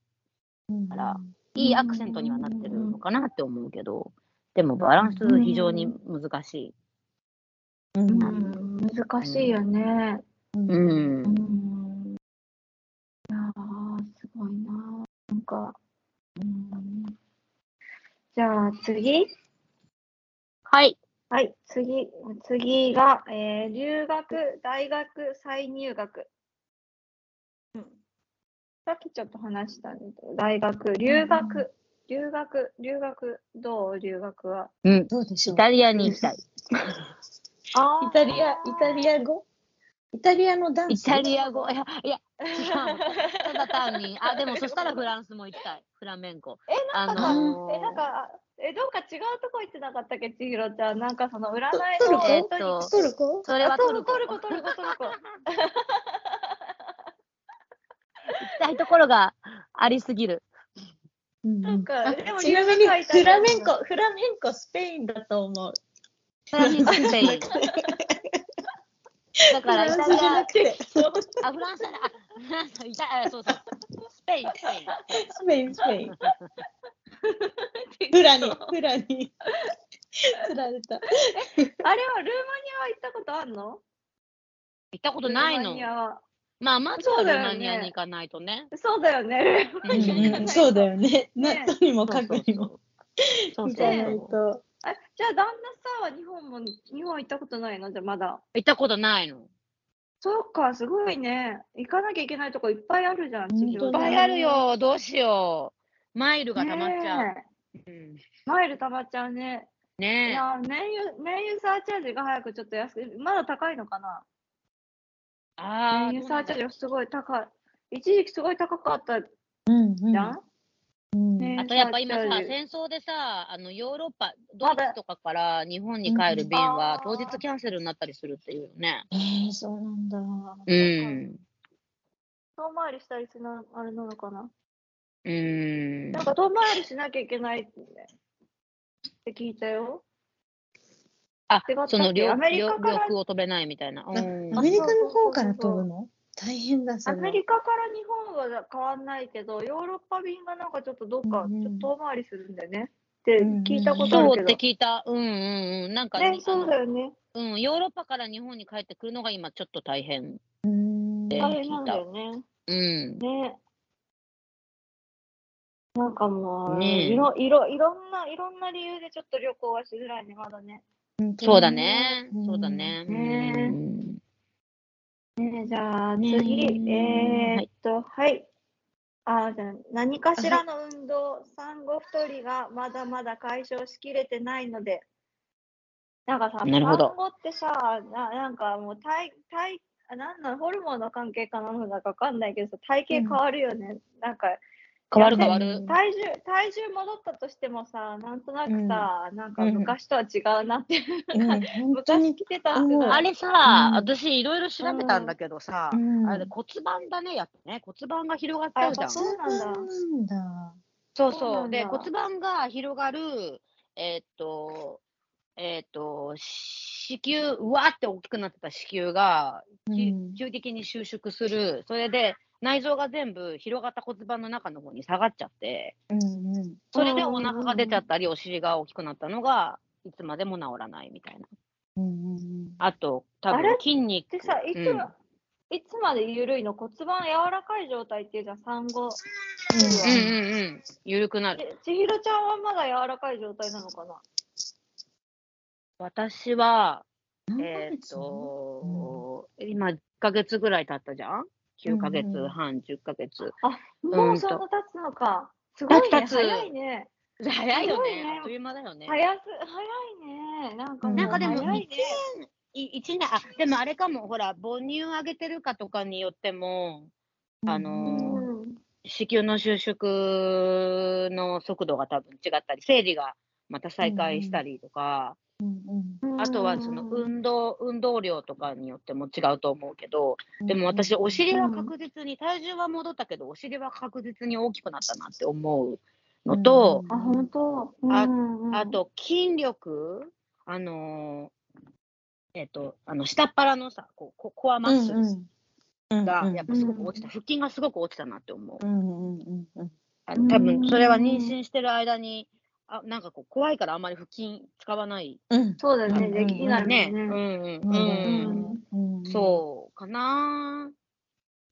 [SPEAKER 5] うん
[SPEAKER 3] からいいアクセントにはなってるのかなって思うけど、でもバランス非常に難しい。
[SPEAKER 5] うん
[SPEAKER 4] うん、難しいよね。
[SPEAKER 3] うん。
[SPEAKER 4] うん。いやー、すごいな。なんか、うん。じゃあ次
[SPEAKER 3] はい。
[SPEAKER 4] はい、次、次が、えー留学、大学、再入学。うん。さっきちょっと話したんだけど、大学、留学、留学、留学、どう留学は？
[SPEAKER 3] うん。
[SPEAKER 5] どうでしょう？
[SPEAKER 3] イタリアに行きたい。
[SPEAKER 4] あ
[SPEAKER 5] イタリア、イタリア語？イタリアのダン
[SPEAKER 3] イ
[SPEAKER 5] ス
[SPEAKER 3] タリア語、いや、いや、違う。ただ単に、あ、でもそしたらフランスも行きたい。フラメンコ。
[SPEAKER 4] え、なんかさ、
[SPEAKER 3] あのー
[SPEAKER 4] え、なんか、え、どうか違うとこ行ってなかったっけ、千尋ちゃん。なんかその占い
[SPEAKER 5] トルコ？
[SPEAKER 4] の
[SPEAKER 3] えっと
[SPEAKER 5] トルコ？
[SPEAKER 3] それは
[SPEAKER 4] あそう
[SPEAKER 3] トルコ。
[SPEAKER 4] トルコ、トルコ、トルコ。
[SPEAKER 3] 行きたいところがありすぎる。
[SPEAKER 4] なんか
[SPEAKER 5] あ
[SPEAKER 4] でも
[SPEAKER 5] ちなみにフラメンコ、フラメンコスペインだと思う。
[SPEAKER 3] フラメンコスペイン。だからイタリア、あ、フランスだ、あ、フランス、イタあそうそう。スペイン、スペイン。
[SPEAKER 5] スペイン、スペイン。フラに、フラに。釣られた。
[SPEAKER 4] あれはルーマニアは行ったことあるの？
[SPEAKER 3] 行ったことないのまあ、まずはルー
[SPEAKER 4] そうだよね
[SPEAKER 3] マニアに行かないとね。
[SPEAKER 4] そうだよね、ルーマニア
[SPEAKER 3] うん
[SPEAKER 4] 行かないと
[SPEAKER 5] そうだよね。な
[SPEAKER 4] ね
[SPEAKER 5] とにもかくにも。
[SPEAKER 3] そうそう
[SPEAKER 5] 行かない
[SPEAKER 3] そう。
[SPEAKER 5] と。
[SPEAKER 4] あじゃあ旦那さんは日本も日本行ったことないの？じゃあまだ。
[SPEAKER 3] 行ったことないの。
[SPEAKER 4] そうか、すごいね。行かなきゃいけないとこいっぱいあるじゃん、
[SPEAKER 3] いっぱいあるよ。どうしよう。マイルが溜まっちゃう。
[SPEAKER 4] ね
[SPEAKER 3] うん
[SPEAKER 4] えマイル溜まっちゃうね。い
[SPEAKER 3] ねえ。
[SPEAKER 4] や、燃油、燃油サーチャージが早くちょっと安く、まだ高いのかな？
[SPEAKER 3] ああ、
[SPEAKER 4] 燃油サーチャージがすごい高い。一時期すごい高かったじ
[SPEAKER 5] うん？うん
[SPEAKER 4] ゃん、
[SPEAKER 5] うん
[SPEAKER 4] ね
[SPEAKER 3] あとやっぱ今さ、戦争でさ、あのヨーロッパ、ドイツとかから日本に帰る便は
[SPEAKER 4] うん
[SPEAKER 3] 当日キャンセルになったりするっていうよね。
[SPEAKER 5] えー、そうなんだ。
[SPEAKER 3] うん。
[SPEAKER 4] 遠回りしたりするのあれなのかな？
[SPEAKER 3] うん。
[SPEAKER 4] なんか遠回りしなきゃいけないってって聞いたよ。
[SPEAKER 3] あその領
[SPEAKER 4] アメリカ
[SPEAKER 3] 領
[SPEAKER 4] から
[SPEAKER 3] 領空を飛べないみたいな。うん。
[SPEAKER 5] アメリカの方から飛ぶの？大変だ、そ
[SPEAKER 4] ア。メリカから日本は変わんないけど、ヨーロッパ便がなんかちょっとどっかちょっと遠回りするんだよね。って聞いたことあ
[SPEAKER 3] そうって
[SPEAKER 4] るけど。
[SPEAKER 3] 聞いた。うんうんうん。なんかに、
[SPEAKER 4] ねそうだ
[SPEAKER 3] あ
[SPEAKER 4] よね。
[SPEAKER 3] のうん、ヨーロッパから日本に帰ってくるのが今ちょっと大変。
[SPEAKER 4] 大変なんだよね。
[SPEAKER 3] うん。
[SPEAKER 4] ね。なんかもう、
[SPEAKER 3] ねえ
[SPEAKER 4] いろいろいろんないろんな理由でちょっと旅行はしづらいね、まだね。
[SPEAKER 3] そうだね。
[SPEAKER 5] うん
[SPEAKER 3] そうだね。
[SPEAKER 4] ね
[SPEAKER 3] うん
[SPEAKER 4] ねじゃあ
[SPEAKER 3] ね
[SPEAKER 4] 次、え
[SPEAKER 3] はい
[SPEAKER 4] ーっと、はい。あじゃあ何かしらの運動、産後太りがまだまだ解消しきれてないので、なんかさ、産後ってさ、ななんかもう体、体、あなんなの、ホルモンの関係かなのだかわかんないけどさ、体型変わるよね。なんか、
[SPEAKER 3] 変わる変わる。
[SPEAKER 4] 体重、体重戻ったとしてもさ、なんとなくさ、なんか
[SPEAKER 5] うん
[SPEAKER 4] 昔とは違うなって、
[SPEAKER 5] うん。
[SPEAKER 4] 昔着てた
[SPEAKER 5] ん
[SPEAKER 4] が
[SPEAKER 3] あれさ、
[SPEAKER 5] うん
[SPEAKER 3] 私いろいろ調べたんだけどさ、
[SPEAKER 5] うん
[SPEAKER 3] あれ骨盤だね、やっぱね。骨盤が広がっちゃうじゃん。
[SPEAKER 4] そうなんだ。
[SPEAKER 3] そう
[SPEAKER 4] そう。
[SPEAKER 3] で、骨盤が広がる、えーっと、えーっと、子宮、うわーって大きくなってた子宮が、急激に収縮する。それで、内臓が全部広がった骨盤の中の方に下がっちゃって、
[SPEAKER 5] うんうん。
[SPEAKER 3] それでお腹が出ちゃったり、お尻が大きくなったのが、いつまでも治らないみたいな。
[SPEAKER 5] うんうん
[SPEAKER 3] あと、多分筋肉。
[SPEAKER 4] でさ、いつ,、
[SPEAKER 3] うん
[SPEAKER 4] いつまで緩いの？骨盤柔らかい状態っていうじゃん、産後。
[SPEAKER 3] うんうんうん。緩くなる。
[SPEAKER 4] ち千尋ちゃんはまだ柔らかい状態なのかな？
[SPEAKER 3] 私は、
[SPEAKER 5] うん。
[SPEAKER 3] えーっと、今1ヶ月ぐらい経ったじゃん？?9 ヶ月
[SPEAKER 5] うんうん
[SPEAKER 3] 半、10ヶ月。
[SPEAKER 4] あ、
[SPEAKER 3] う
[SPEAKER 4] もうそんな経つのか。すごいね、早いね。
[SPEAKER 3] 早いよ
[SPEAKER 4] ね
[SPEAKER 3] ね。あっという間だよね。
[SPEAKER 4] 早す、早いね。なんかもう
[SPEAKER 3] なんかでも、
[SPEAKER 4] 早いね。
[SPEAKER 3] い一年、あ、でもあれかも、ほら、母乳あげてるかとかによっても、あのー
[SPEAKER 4] うん
[SPEAKER 3] 子宮の収縮の速度が多分違ったり、生理がまた再開したりとか、
[SPEAKER 5] うんうん。
[SPEAKER 3] あとはその運動、運動量とかによっても違うと思うけど、でも私、お尻は確実に、体重は戻ったけど、お尻は確実に大きくなったなって思うのと、
[SPEAKER 4] あ、本当？
[SPEAKER 3] あ
[SPEAKER 4] うんうん
[SPEAKER 3] あ、と筋力、あのーえっ、と、あの、下っ腹のさ、こうココアマッスルが、やっぱすごく落ちた、
[SPEAKER 4] うん
[SPEAKER 3] 腹筋がすごく落ちたなって思う。
[SPEAKER 5] うんうんうんうん。
[SPEAKER 3] 多分それは妊娠してる間に、あなんかこう怖いからあんまり腹筋使わない。
[SPEAKER 5] うん。
[SPEAKER 4] そうだね、
[SPEAKER 5] うん
[SPEAKER 4] できない
[SPEAKER 3] ね。
[SPEAKER 4] ね。
[SPEAKER 3] うんうん
[SPEAKER 5] う
[SPEAKER 3] うん。
[SPEAKER 5] ん
[SPEAKER 3] そうかな。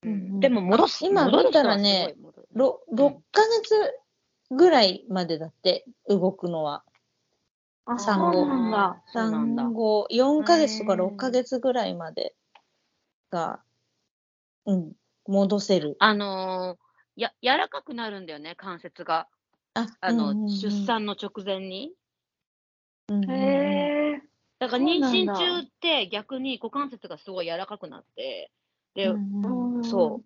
[SPEAKER 3] う
[SPEAKER 5] うん
[SPEAKER 3] ん、でも戻す。
[SPEAKER 5] 今
[SPEAKER 3] 戻る
[SPEAKER 5] 見たらね
[SPEAKER 3] 人はすごい戻る
[SPEAKER 5] ろ6ヶ月ぐらいまでだって、動くのは。
[SPEAKER 4] あ、そ
[SPEAKER 5] 産後
[SPEAKER 4] うなんだ。
[SPEAKER 3] そうなんだ
[SPEAKER 5] 産後4ヶ月とか
[SPEAKER 3] へー
[SPEAKER 5] 6ヶ月ぐらいまでが、うん、戻せる。
[SPEAKER 3] あのー、や、柔らかくなるんだよね、関節が。
[SPEAKER 5] あ
[SPEAKER 3] あの、
[SPEAKER 5] うんうんうん
[SPEAKER 3] 出産の直前に。
[SPEAKER 5] うんうんうん
[SPEAKER 4] へえ。
[SPEAKER 3] だから妊娠中って逆に股関節がすごい柔らかくなって、で、
[SPEAKER 5] うんうん
[SPEAKER 3] そう。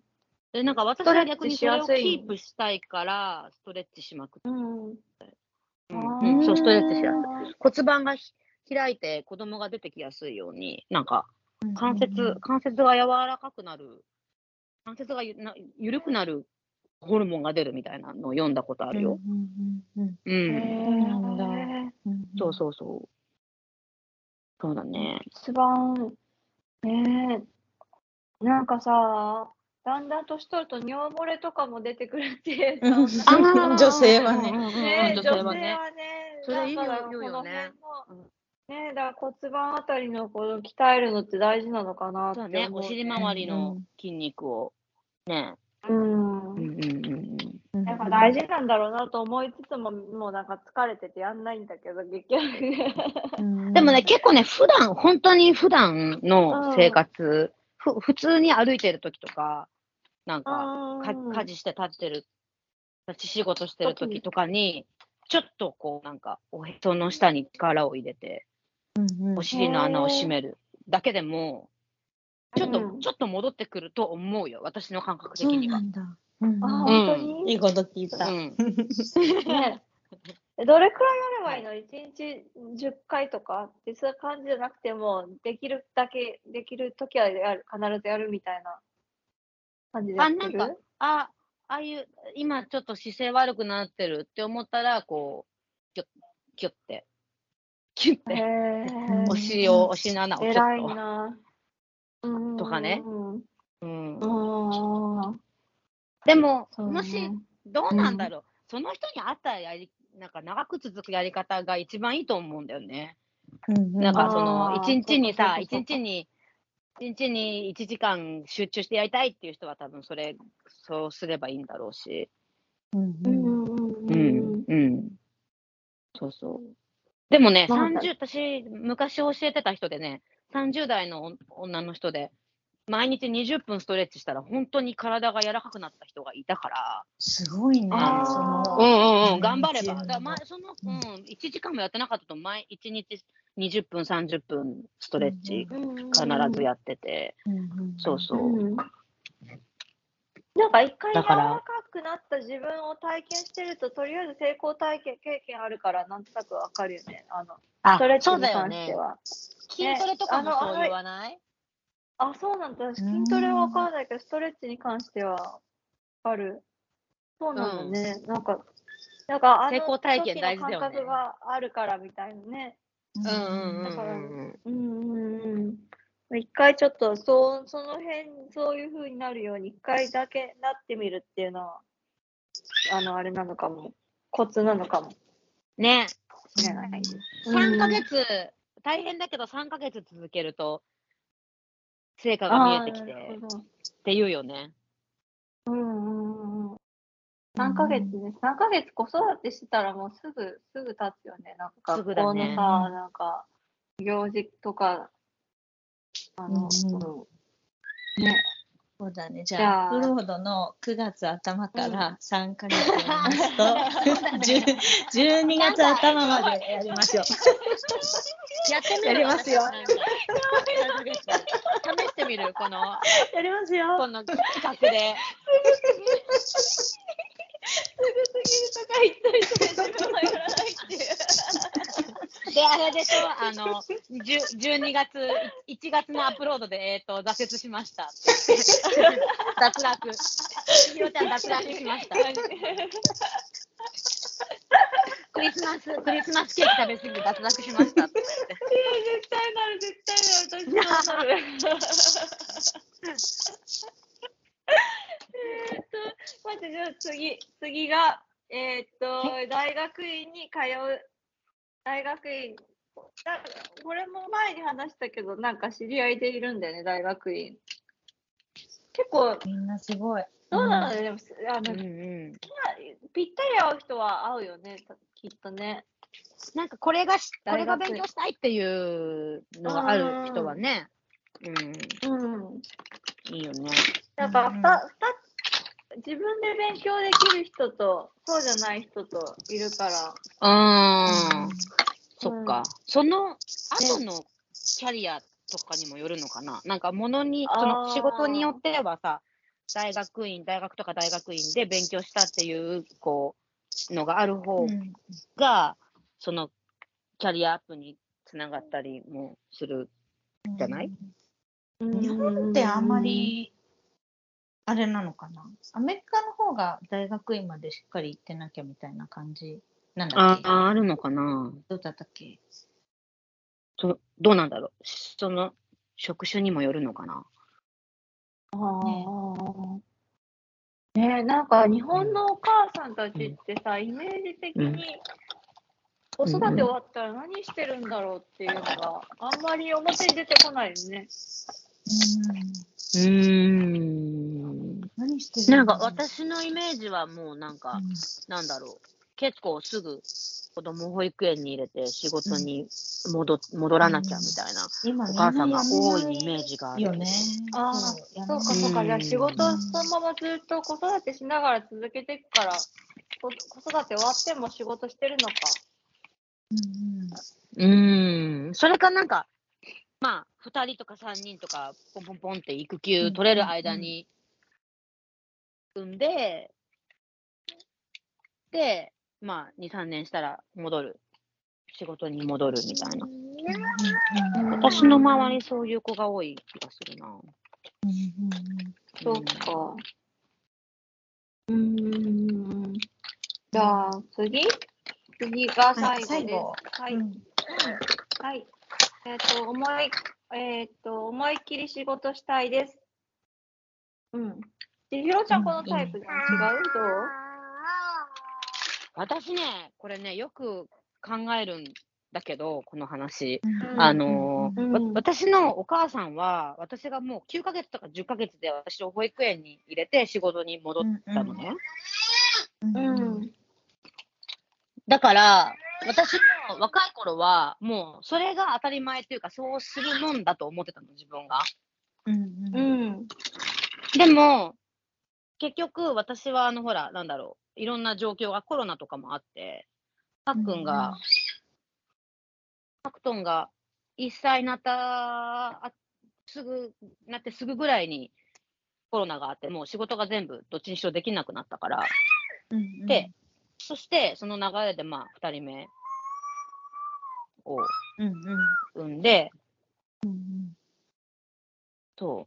[SPEAKER 3] で、なんか私は逆にそれをキープしたいから、ストレッチしまくって。
[SPEAKER 4] うん。
[SPEAKER 3] うん、そう、ストレッチしやすい。骨盤がひ開いて子供が出てきやすいように、なんか関節、関節が柔らかくなる、関節がゆな緩くなるホルモンが出るみたいなのを読んだことあるよ。
[SPEAKER 5] うんうん
[SPEAKER 3] そうそうそう。そうだね。
[SPEAKER 4] 一番、ねえ、なんかさ、だんだん年取ると尿漏れとかも出てくるっていう
[SPEAKER 5] 女性はね
[SPEAKER 4] ねえ、
[SPEAKER 3] 女
[SPEAKER 4] 女性は
[SPEAKER 3] ね。
[SPEAKER 4] ね、
[SPEAKER 3] それいいよ
[SPEAKER 4] だから
[SPEAKER 3] 言うよね
[SPEAKER 4] え、だから骨盤あたりのこの鍛えるのって大事なのかなって
[SPEAKER 3] ね。お尻周りの筋肉を。ね。
[SPEAKER 4] うん。
[SPEAKER 3] うんうんうんうん。
[SPEAKER 4] やっぱ大事なんだろうなと思いつつも、もうなんか疲れててやんないんだけど、結局。
[SPEAKER 5] うん
[SPEAKER 3] でもね、結構ね、普段、本当に普段の生活、ふ普通に歩いてる時とか、なんか、か家事して立ってる、立ち仕事してる時とかに、ちょっとこう、なんか、おへその下に力を入れて、
[SPEAKER 5] うんうん
[SPEAKER 3] お尻の穴を閉めるだけでも、ちょっと、
[SPEAKER 4] うん
[SPEAKER 3] ちょっと戻ってくると思うよ、私の感覚的
[SPEAKER 5] そう
[SPEAKER 3] には。
[SPEAKER 5] なんだ。うん
[SPEAKER 4] あ、
[SPEAKER 5] うん
[SPEAKER 4] 本当に、
[SPEAKER 5] いいこと聞いた。
[SPEAKER 3] うん。
[SPEAKER 4] どれくらいやればいいの ?1 日10回とか？ってそういう感じじゃなくても、できるだけ、できるときはやる、必ずやるみたいな感じでや
[SPEAKER 3] あ、
[SPEAKER 4] ってる？
[SPEAKER 3] なんか、あ、ああいう、今ちょっと姿勢悪くなってるって思ったら、こう、キュッ、キュッて、キュッ
[SPEAKER 4] へ
[SPEAKER 3] て、
[SPEAKER 4] え
[SPEAKER 3] お尻を、お尻の穴をちょっと。
[SPEAKER 4] 偉いな。うん
[SPEAKER 3] とかね
[SPEAKER 4] うん
[SPEAKER 3] うん
[SPEAKER 4] うん。
[SPEAKER 3] でも、
[SPEAKER 4] ね
[SPEAKER 3] もし、どうなんだろう、その人に合ったやり、なんか長く続くやり方が一番いいと思うんだよね。なんかその、一日にさ、一日に、一日に1時間集中してやりたいっていう人は多分それ、そうすればいいんだろうし。
[SPEAKER 5] うん
[SPEAKER 4] う
[SPEAKER 5] うん
[SPEAKER 4] んうん
[SPEAKER 3] う
[SPEAKER 4] うん
[SPEAKER 3] ん、うん。そうそう。でもね、
[SPEAKER 4] まあ
[SPEAKER 3] 30、私、昔教えてた人でね、30代の女の人で、毎日20分ストレッチしたら、本当に体が柔らかくなった人がいたから、
[SPEAKER 5] すごいね。その
[SPEAKER 3] うんうんうん、
[SPEAKER 5] うん
[SPEAKER 3] 頑張れば。だからまあその、
[SPEAKER 5] う
[SPEAKER 3] うんん、1時間もやってなかったと、毎1日20分、30分ストレッチ
[SPEAKER 4] うん
[SPEAKER 3] 必ずやってて、そうそう。
[SPEAKER 4] うんなんか一回柔
[SPEAKER 3] ら
[SPEAKER 4] らかくなった自分を体験してると、とりあえず成功体験経験あるから、なんとなくわかるよね。あの、
[SPEAKER 3] あ
[SPEAKER 4] ストレッチに
[SPEAKER 3] そうだよね。
[SPEAKER 4] 関しては。
[SPEAKER 3] 筋トレとかもそう言わない？
[SPEAKER 4] あ、そうなんだ。私筋トレはわからないけど、ストレッチに関してはある。そうなんだね。なんか、なんかあの時の感覚があるからみたいなね。
[SPEAKER 3] うんうん
[SPEAKER 4] だから
[SPEAKER 3] うんうん。
[SPEAKER 4] うんうんうん。一回ちょっと、そう、その辺、そういう風になるように、一回だけなってみるっていうのは、あの、あれなのかも。コツなのかも
[SPEAKER 3] ね、
[SPEAKER 4] しれない。
[SPEAKER 3] 3ヶ月、大変だけど3ヶ月続けると、成果が見えてきてっていうよね。
[SPEAKER 4] うんうんうん。3ヶ月ね、3ヶ月子育てしてたらもうすぐ、すぐ経つよね。なんか学校の
[SPEAKER 3] だね
[SPEAKER 4] さ、なんか、行事とか、あの、
[SPEAKER 5] うん
[SPEAKER 4] うんね、
[SPEAKER 5] そうだね。じ
[SPEAKER 4] じゃあ
[SPEAKER 5] ゃあ、フロードの9月頭から3ヶ月やりますと、10 12月頭までやりましょう。
[SPEAKER 3] やってみる
[SPEAKER 5] やりますよ
[SPEAKER 3] 試してみる、この、
[SPEAKER 5] やりますよ。
[SPEAKER 3] この企画で。
[SPEAKER 4] すぐすぎるとか言っといて、自分はやらないっていう。
[SPEAKER 3] で、あれでしょ、あの、10 12月、1月のアップロードで、えっ、と、挫折しましたって脱落。ひろちゃん脱落しました。クリスマス、クリスマスケーキ食べ過ぎて脱落しましたって言って。
[SPEAKER 4] 絶対なる、絶対なる、私もなる。えーっと、待って、じゃあ次、次が、えーっと、大学院に通う、大学院、だこれも前に話したけど、なんか知り合いでいるんだよね、大学院。結構、
[SPEAKER 5] みんなすごい。
[SPEAKER 4] そうなのよ、でも、あの、
[SPEAKER 3] うんうん。
[SPEAKER 4] ぴったり合う人は合うよね、きっとね。
[SPEAKER 3] なんかこれがし、これが勉強したいっていうのがある人はね、うん、
[SPEAKER 4] うん。
[SPEAKER 3] いいよね。
[SPEAKER 4] やっぱ、
[SPEAKER 5] うん
[SPEAKER 4] ふた、ふた、自分で勉強できる人と、そうじゃない人といるから。
[SPEAKER 3] あー、そっ
[SPEAKER 4] うん
[SPEAKER 3] か。その後のキャリアとかにもよるのかな。なんかものに、その仕事によってはさ、大学院、大学とか大学院で勉強したっていう、こう、のがある方
[SPEAKER 5] うん
[SPEAKER 3] が、そのキャリアアップにつながったりもするじゃない？
[SPEAKER 5] 日本ってあんまり、あれなのかな？アメリカの方が大学院までしっかり行ってなきゃみたいな感じなんだっけ？
[SPEAKER 3] ああ、あるのかな。
[SPEAKER 5] どうだったっけ？
[SPEAKER 3] そどうなんだろう。その職種にもよるのかな。
[SPEAKER 4] ああ。ねえ、なんか日本のお母さんたちってさ、イメージ的
[SPEAKER 3] うん
[SPEAKER 4] に子育て終わったら何してるんだろうっていうのがあんまり表に出てこないよね。
[SPEAKER 3] うーん。
[SPEAKER 5] 何してる
[SPEAKER 3] なんか私のイメージはもうなんか、
[SPEAKER 5] うん
[SPEAKER 3] なんだろう。結構すぐ子供を保育園に入れて仕事に戻戻らなきゃみたいな
[SPEAKER 5] 今
[SPEAKER 3] お母さんが多いイメージがある。
[SPEAKER 5] よね。
[SPEAKER 4] ああ、
[SPEAKER 5] そう
[SPEAKER 4] かそうか。じゃあ
[SPEAKER 3] うん
[SPEAKER 4] 仕事そのままずっと子育てしながら続けていくから、こ子育て終わっても仕事してるのか。
[SPEAKER 5] うんうん
[SPEAKER 3] うーん。それかなんか、まあ、二人とか三人とか、ポンポンポンって育休取れる間に産んで、で、まあ、2、3年したら戻る。仕事に戻るみたいな。
[SPEAKER 5] うん
[SPEAKER 3] 私の周りそういう子が多い気がするな。
[SPEAKER 5] うん
[SPEAKER 4] そうか。うーん。じゃあ次？次が最後です。はい。
[SPEAKER 5] うん
[SPEAKER 4] はい。えっ、と、思い、えっ、と、思いっきり仕事したいです。うん。で、ひろちゃんこのタイプじゃん。違う？どう？
[SPEAKER 3] 私ね、これね、よく考えるんだけど、この話。
[SPEAKER 4] うん
[SPEAKER 3] あのー
[SPEAKER 4] うん
[SPEAKER 3] わ私のお母さんは、私がもう9ヶ月とか10ヶ月で私を保育園に入れて仕事に戻ったのね。
[SPEAKER 5] うん
[SPEAKER 4] うん。
[SPEAKER 3] だから、私も若い頃は、もうそれが当たり前っていうか、そうするもんだと思ってたの、自分が。
[SPEAKER 5] うん。
[SPEAKER 3] でも、結局私は、あの、ほら、なんだろう、いろんな状況がコロナとかもあって、たっくん。が、タクトンが1歳になった、あすぐ、なってすぐぐらいにコロナがあって、もう仕事が全部どっちにしろできなくなったから、
[SPEAKER 5] うん
[SPEAKER 3] で、そしてその流れでまあ2人目を
[SPEAKER 5] うんうん。
[SPEAKER 3] 産んで、
[SPEAKER 5] うん。
[SPEAKER 3] そう。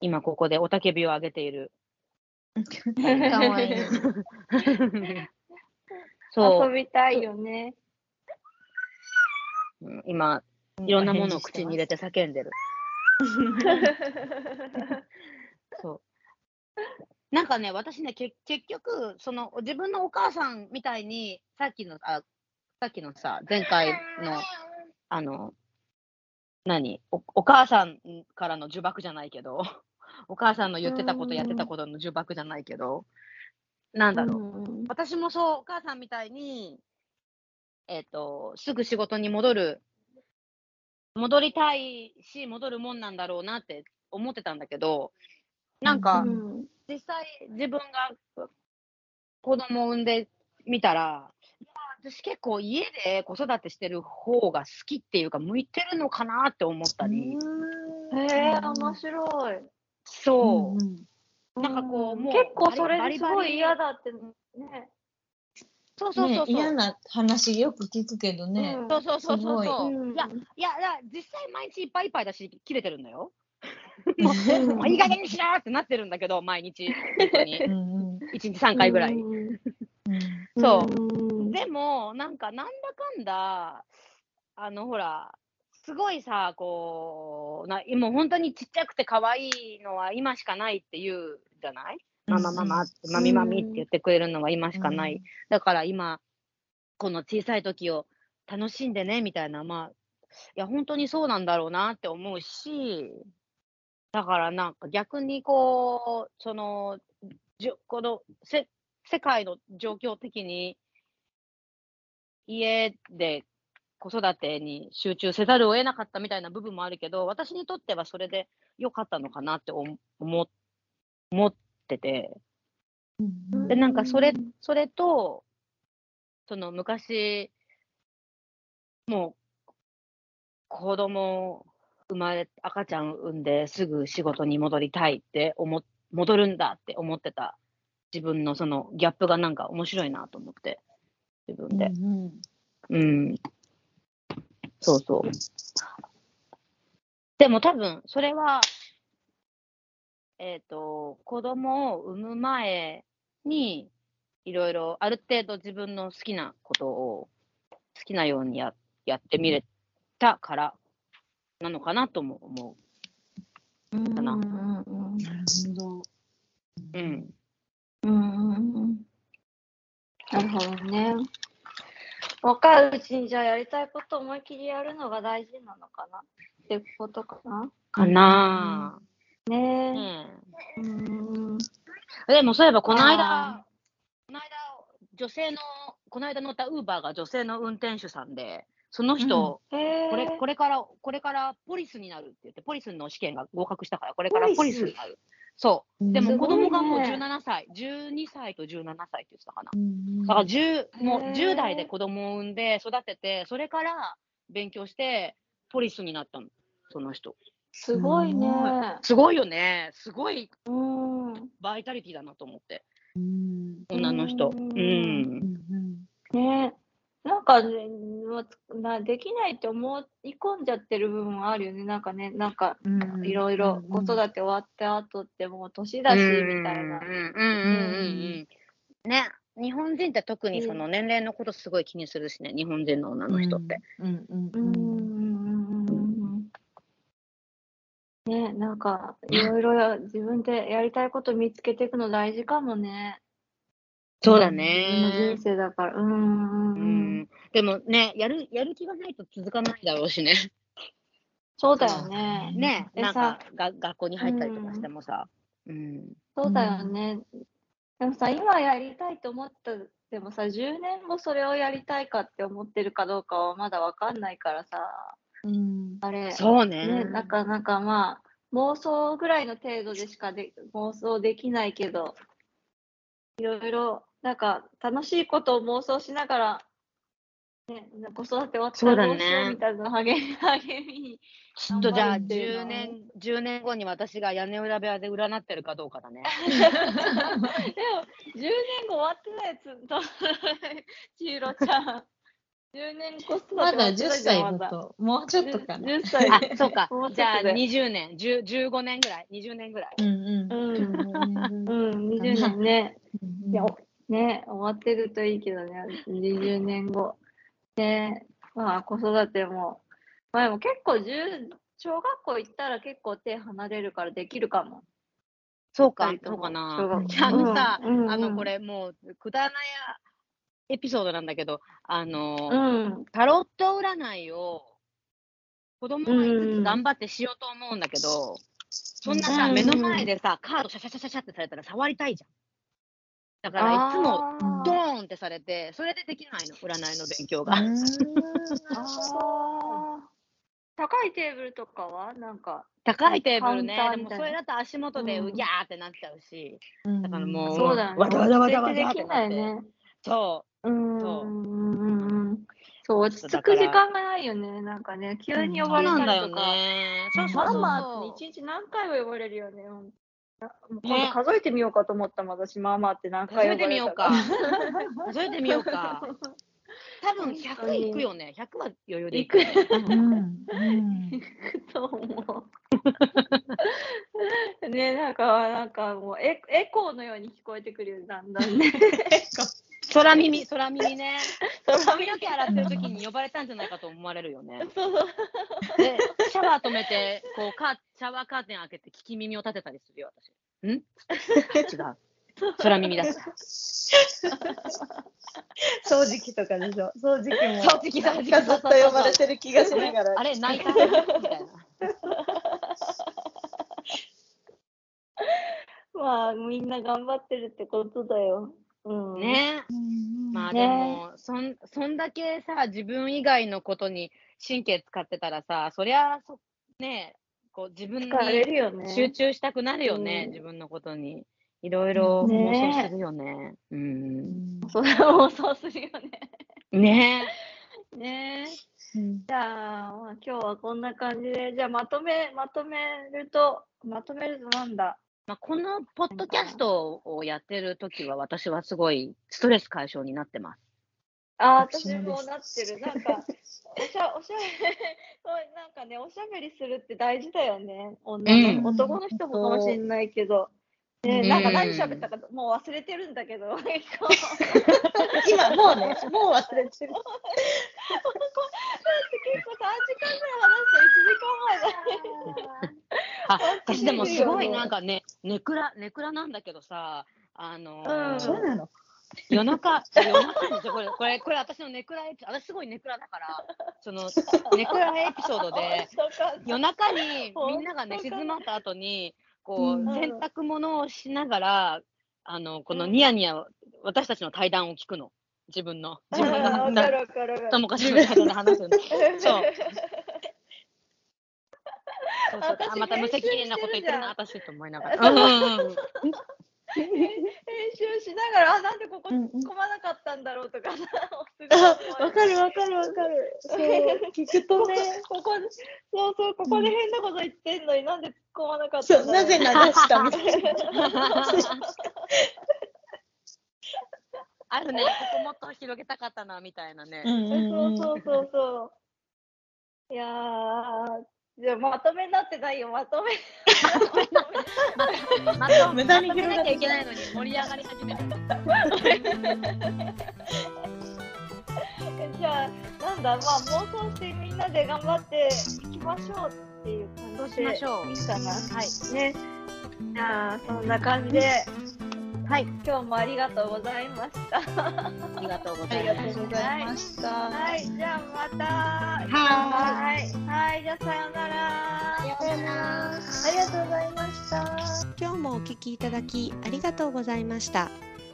[SPEAKER 3] 今ここでおたけびを上げている。
[SPEAKER 5] いい。
[SPEAKER 3] そう
[SPEAKER 4] 遊びたいよね。
[SPEAKER 3] うん。今、いろんなものを口に入れて叫んでる。そう。なんかね、私ね、け結局、その自分のお母さんみたいに、さっきの、あさっきのさ、前回の、あの、何？お、お母さんからの呪縛じゃないけど、お母さんの言ってたこと、
[SPEAKER 4] うん
[SPEAKER 3] やってたことの呪縛じゃないけど、なんだろう。
[SPEAKER 4] うん。
[SPEAKER 3] 私もそう、お母さんみたいに、えっ、と、すぐ仕事に戻る、戻りたいし、戻るもんなんだろうなって思ってたんだけど、なんか、
[SPEAKER 4] うん。
[SPEAKER 3] 実際自分が子供を産んでみたら、私結構家で子育てしてる方が好きっていうか、向いてるのかなって思ったり、
[SPEAKER 4] へえ、面白い。
[SPEAKER 3] そう、なんかこう、もう
[SPEAKER 4] 結構それすごい嫌だってね。
[SPEAKER 3] そうそうそう。そう、
[SPEAKER 5] ね嫌な話よく聞くけどね。
[SPEAKER 4] うん。
[SPEAKER 3] そうそうそうそう
[SPEAKER 5] す
[SPEAKER 3] そう、
[SPEAKER 4] うん。
[SPEAKER 3] いや、いや、いや実際毎日いっぱいいっぱいだし、切れてるんだよ。
[SPEAKER 5] も
[SPEAKER 3] もういい加減にしろってなってるんだけど、毎日、本当に。
[SPEAKER 5] う。んうん。
[SPEAKER 3] 1日3回ぐらい。
[SPEAKER 4] うん。
[SPEAKER 3] そう。
[SPEAKER 4] うん。
[SPEAKER 3] でも、なんか、なんだかんだ、あの、ほら、すごいさ、こう、なもう本当にちっちゃくて可愛いのは今しかないっていうじゃない？ママママって、マミマミって言ってくれるのは今しかない。だから今、この小さい時を楽しんでね、みたいな、まあ、いや、本当にそうなんだろうなって思うし、だからなんか逆にこう、その、じょこのせ世界の状況的に、家で子育てに集中せざるを得なかったみたいな部分もあるけど、私にとってはそれで良かったのかなって思思思ってて。で、なんかそれ、それと、その昔、もう、子供生まれ、赤ちゃん産んですぐ仕事に戻りたいって思っ、戻るんだって思ってた自分のそのギャップがなんか面白いなと思って、自分で。うん。そうそう。でも多分、それは、えっ、と、子供を産む前に、いろいろ、ある程度自分の好きなことを、好きなようにややってみれたからなのかなとも思かな
[SPEAKER 4] うんうんうん
[SPEAKER 5] なるほど。
[SPEAKER 3] う。うん。
[SPEAKER 4] うんうんうんなるほどね。若いうちにじゃあやりたいことを思い切りやるのが大事なのかな？ってことかな？
[SPEAKER 3] かなぁ。
[SPEAKER 4] ねえ。
[SPEAKER 3] ね
[SPEAKER 4] うん。
[SPEAKER 3] えでもそういえば、この
[SPEAKER 4] あ
[SPEAKER 3] 間、この間、女性の、この間乗ったウーバーが女性の運転手さんで、その人、
[SPEAKER 4] へえ。
[SPEAKER 3] これこれから、これからポリスになるって言って、ポリスの試験が合格したから、これからポリスになる。そう。でも子供がもう17歳、12歳と17歳って言ってたかな。だから10、もう
[SPEAKER 4] へー
[SPEAKER 3] 10代で子供を産んで育てて、それから勉強して、ポリスになったの、その人。
[SPEAKER 4] すごいね。
[SPEAKER 3] すごいよね。すごい
[SPEAKER 4] うん。
[SPEAKER 3] バイタリティだなと思って、
[SPEAKER 5] うん
[SPEAKER 3] 女の人。
[SPEAKER 4] う
[SPEAKER 3] うんん。
[SPEAKER 4] ねなんかね、なできないって思い込んじゃってる部分はあるよね。なんかね、なんかいろいろ子育て終わった後ってもう年だし、みたいな。
[SPEAKER 3] うんうんうんうんうん。ね。日本人って特にその年齢のことすごい気にするしね、日本人の女の人って。。
[SPEAKER 4] ね、なんかいろいろ自分でやりたいこと見つけていくの大事かもね。
[SPEAKER 3] そうだね
[SPEAKER 4] 人。生だから。うんうん。
[SPEAKER 3] でもね、やる、やる気がないと続かないだろうしね。
[SPEAKER 4] そうだよね。
[SPEAKER 3] ね。
[SPEAKER 4] で
[SPEAKER 3] なんか
[SPEAKER 4] さ
[SPEAKER 3] が学校に入ったりとかしてもさ。うん。
[SPEAKER 4] そうだよね。でもさ、今やりたいと思ったでもさ、10年後それをやりたいかって思ってるかどうかはまだわかんないからさ、
[SPEAKER 5] うん
[SPEAKER 4] あれ、
[SPEAKER 3] そう
[SPEAKER 4] ね、
[SPEAKER 3] ね。
[SPEAKER 4] なんか、なんかまあ、妄想ぐらいの程度でしかで妄想できないけど、いろいろ、なんか楽しいことを妄想しながら、ね、子育て終わったらどうしようみたいな励み、励みに。
[SPEAKER 3] きっとじゃあ
[SPEAKER 4] 頑張るっていうの
[SPEAKER 3] 10年、10年後に私が屋根裏部屋で占ってるかどうかだね。
[SPEAKER 4] でも、10年後終わってないやつと、ちひろちゃん。10年子育て
[SPEAKER 5] まだ10
[SPEAKER 4] 終わ
[SPEAKER 5] 歳だと、もうちょっとかな。
[SPEAKER 4] 10歳。
[SPEAKER 3] あ、そうかじゃあ
[SPEAKER 4] で
[SPEAKER 3] 20年、10 15年ぐらい、20年ぐらい。
[SPEAKER 5] うんうん
[SPEAKER 4] うん
[SPEAKER 5] うん
[SPEAKER 4] うん、20年ね。
[SPEAKER 5] うん
[SPEAKER 4] いや、おね、終わってるといいけどね、20年後。ね、まあ子育ても、まあでも結構10、小学校行ったら結構手離れるからできるかも。
[SPEAKER 3] そうかそうかなゃあ、あのさ、
[SPEAKER 4] うんうん
[SPEAKER 3] あの、これもう、くだらないエピソードなんだけど、あの、
[SPEAKER 4] うん。
[SPEAKER 3] タロット占いを子供が5つ頑張ってしようと思うんだけど、そんなさ、
[SPEAKER 4] うん
[SPEAKER 3] 目の前でさ、カードシャシャシャシャってされたら触りたいじゃん。だからいつもドーンってされて、それでできないの、占いの勉強が。
[SPEAKER 4] 高いテーブルとかは？なんか、
[SPEAKER 3] 高いテーブルねでもそれだと足元で
[SPEAKER 4] う
[SPEAKER 3] ぎゃーってなっちゃうし、
[SPEAKER 5] うん
[SPEAKER 3] だからもう、
[SPEAKER 4] そうだよね。
[SPEAKER 3] わだわだわだわ
[SPEAKER 4] 落ち着いてでき
[SPEAKER 3] だってなって。
[SPEAKER 4] ないね。
[SPEAKER 3] そう。
[SPEAKER 4] うん
[SPEAKER 3] そう
[SPEAKER 4] うんうんうん。そう、落ち着く時間がないよね。なんかね、急に呼ばれ
[SPEAKER 3] なんだよ
[SPEAKER 4] たりとか。
[SPEAKER 3] うそうそう
[SPEAKER 4] マ
[SPEAKER 3] そう。
[SPEAKER 4] マって一日何回も呼ばれるよね。ほんあもう
[SPEAKER 3] ね
[SPEAKER 4] 今度数えてみようかと思ったもん、私、ママって何
[SPEAKER 3] 数
[SPEAKER 4] 回呼ばれた
[SPEAKER 3] えてみようか。数えてみようか。多分
[SPEAKER 4] 本当
[SPEAKER 3] 100
[SPEAKER 4] に
[SPEAKER 3] いくよね。100は余裕でい
[SPEAKER 4] 行く
[SPEAKER 3] く。
[SPEAKER 5] うんうん
[SPEAKER 4] と思う。ね、なんか、なんかもうエ、エコーのように聞こえてくるよ、だんだんね。
[SPEAKER 3] 空耳、空耳ね。
[SPEAKER 4] 空
[SPEAKER 3] 髪の毛洗ってる時に呼ばれたんじゃないかと思われるよね。
[SPEAKER 4] そう
[SPEAKER 3] で、シャワー止めて、こうカー、シャワーカーテン開けて聞き耳を立てたりするよ、私。ん？違う。空耳だし。
[SPEAKER 5] 掃除機とかでしょ。掃除機も。
[SPEAKER 3] 掃除機掃除機
[SPEAKER 5] ずっと呼ばれてる気がしながら。
[SPEAKER 3] あれ、泣いたみたいな。
[SPEAKER 4] まあ、みんな頑張ってるってことだよ。うん。
[SPEAKER 3] ねまあでも、そん、そんだけさ、自分以外のことに神経使ってたらさ、そりゃ、そ、ねこう自分に
[SPEAKER 4] 疲れるよね。
[SPEAKER 3] 集中したくなるよね、
[SPEAKER 4] うん
[SPEAKER 3] 自分のことに。いろいろ
[SPEAKER 4] ね
[SPEAKER 3] 妄想するよね。うん。
[SPEAKER 4] それは妄想するよね。
[SPEAKER 3] ね
[SPEAKER 4] ね
[SPEAKER 5] うん
[SPEAKER 4] じゃあ、まあ、今日はこんな感じで、じゃあまとめ、まとめると、まとめるとなんだ？
[SPEAKER 3] まあ、このポッドキャストをやってる時は、私はすごいストレス解消になってます。
[SPEAKER 4] あー、
[SPEAKER 5] 私も
[SPEAKER 4] なってる。なんか、おしゃ、おしゃべり、そうなんかね、おしゃべりするって大事だよね。女の、
[SPEAKER 3] うん
[SPEAKER 4] 男の人もかもしれないけど。ね、
[SPEAKER 3] うん
[SPEAKER 4] なんか何喋ったかもう忘れてるんだけど、
[SPEAKER 5] 今もうね、もう忘れてる。
[SPEAKER 4] 結構3時間ぐらい話して1時間前だね。
[SPEAKER 3] あ、私でもすごいなんかね、ネクラ、ネクラなんだけどさ、あのー
[SPEAKER 4] うん
[SPEAKER 5] そうなの。
[SPEAKER 3] 夜中、夜中にこれ、これ、これ私のネクラエピソード、私すごいネクラだから、その、ネクラエピソードで、
[SPEAKER 4] そうか
[SPEAKER 3] 夜中にみんなが寝静まった後に、こう、
[SPEAKER 5] うん
[SPEAKER 3] 洗濯物をしながら、あの、このニヤニヤ、私たちの対談を聞くの。自分の、自分が、
[SPEAKER 4] かるわかるわかる。
[SPEAKER 3] ともかしの対談で話すの。そう。そうそう
[SPEAKER 4] 私
[SPEAKER 3] あまた無責任なこと言ってるな、
[SPEAKER 4] 編
[SPEAKER 3] 私と思いながら。
[SPEAKER 4] 編集しながら、あ、なんでここ
[SPEAKER 5] うんうん
[SPEAKER 4] 込まなかったんだろうとか さ、
[SPEAKER 5] わかるわかるわかる。そう、聞くとね。
[SPEAKER 4] ここで、そうそう、ここで変なこと言ってんのになんで込まなかった
[SPEAKER 5] そう、
[SPEAKER 4] んだろう
[SPEAKER 5] なぜ流したみたいな。
[SPEAKER 3] あるね、ここもっと広げたかったな、みたいなね。
[SPEAKER 5] ん
[SPEAKER 4] そうそうそうそう。いやー、じゃあまとめになってないよ、まとめ。
[SPEAKER 3] まとめなきゃいけないのに盛り上がり始めた。
[SPEAKER 4] じゃあ、なんだ、まあ妄想してみんなで頑張っていきましょうっていう
[SPEAKER 3] そうしましょう
[SPEAKER 4] いいかな。
[SPEAKER 3] はい。
[SPEAKER 4] ね。じゃあ、そんな感じで、
[SPEAKER 3] はい。
[SPEAKER 4] 今日もありがとうございました。
[SPEAKER 3] ありがとうご
[SPEAKER 5] あざいました。
[SPEAKER 4] はい、じゃあまた。
[SPEAKER 3] は
[SPEAKER 4] はい、はい、じゃあさよなら。
[SPEAKER 5] さよなら。ありがとうございました。
[SPEAKER 2] 今日もお聞きいただきありがとうございました。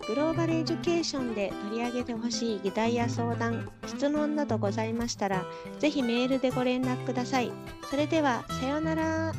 [SPEAKER 2] グローバルエデュケーションで取り上げてほしい議題や相談、質問などございましたら、ぜひメールでご連絡ください。それでは、さようなら。